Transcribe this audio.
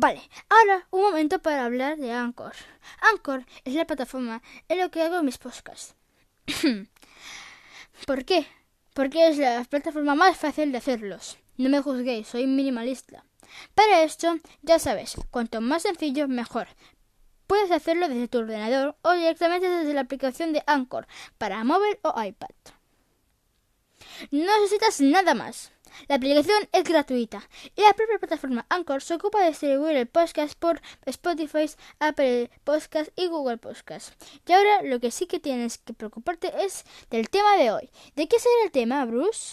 Vale, ahora un momento para hablar de Anchor. Anchor es la plataforma en la que hago mis podcasts. ¿Por qué? Porque es la plataforma más fácil de hacerlos. No me juzguéis, soy minimalista. Para esto, ya sabes, cuanto más sencillo, mejor. Puedes hacerlo desde tu ordenador o directamente desde la aplicación de Anchor para móvil o iPad. No necesitas nada más. La aplicación es gratuita y la propia plataforma Anchor se ocupa de distribuir el podcast por Spotify, Apple Podcast y Google Podcast. Y ahora lo que sí que tienes que preocuparte es del tema de hoy. ¿De qué será el tema, Bruce?